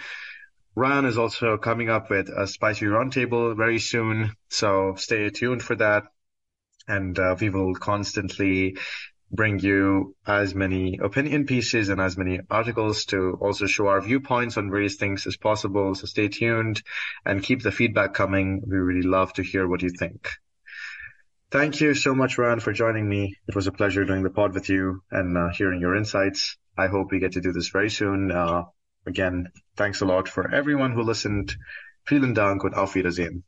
Rayyan is also coming up with a spicy roundtable very soon, so stay tuned for that. And uh, we will constantly bring you as many opinion pieces and as many articles to also show our viewpoints on various things as possible. So stay tuned and keep the feedback coming. We really love to hear what you think. Thank you so much, Rayyan, for joining me. It was a pleasure doing the pod with you and uh, hearing your insights. I hope we get to do this very soon. Uh, again, thanks a lot for everyone who listened. Vielen Dank und auf Wiedersehen.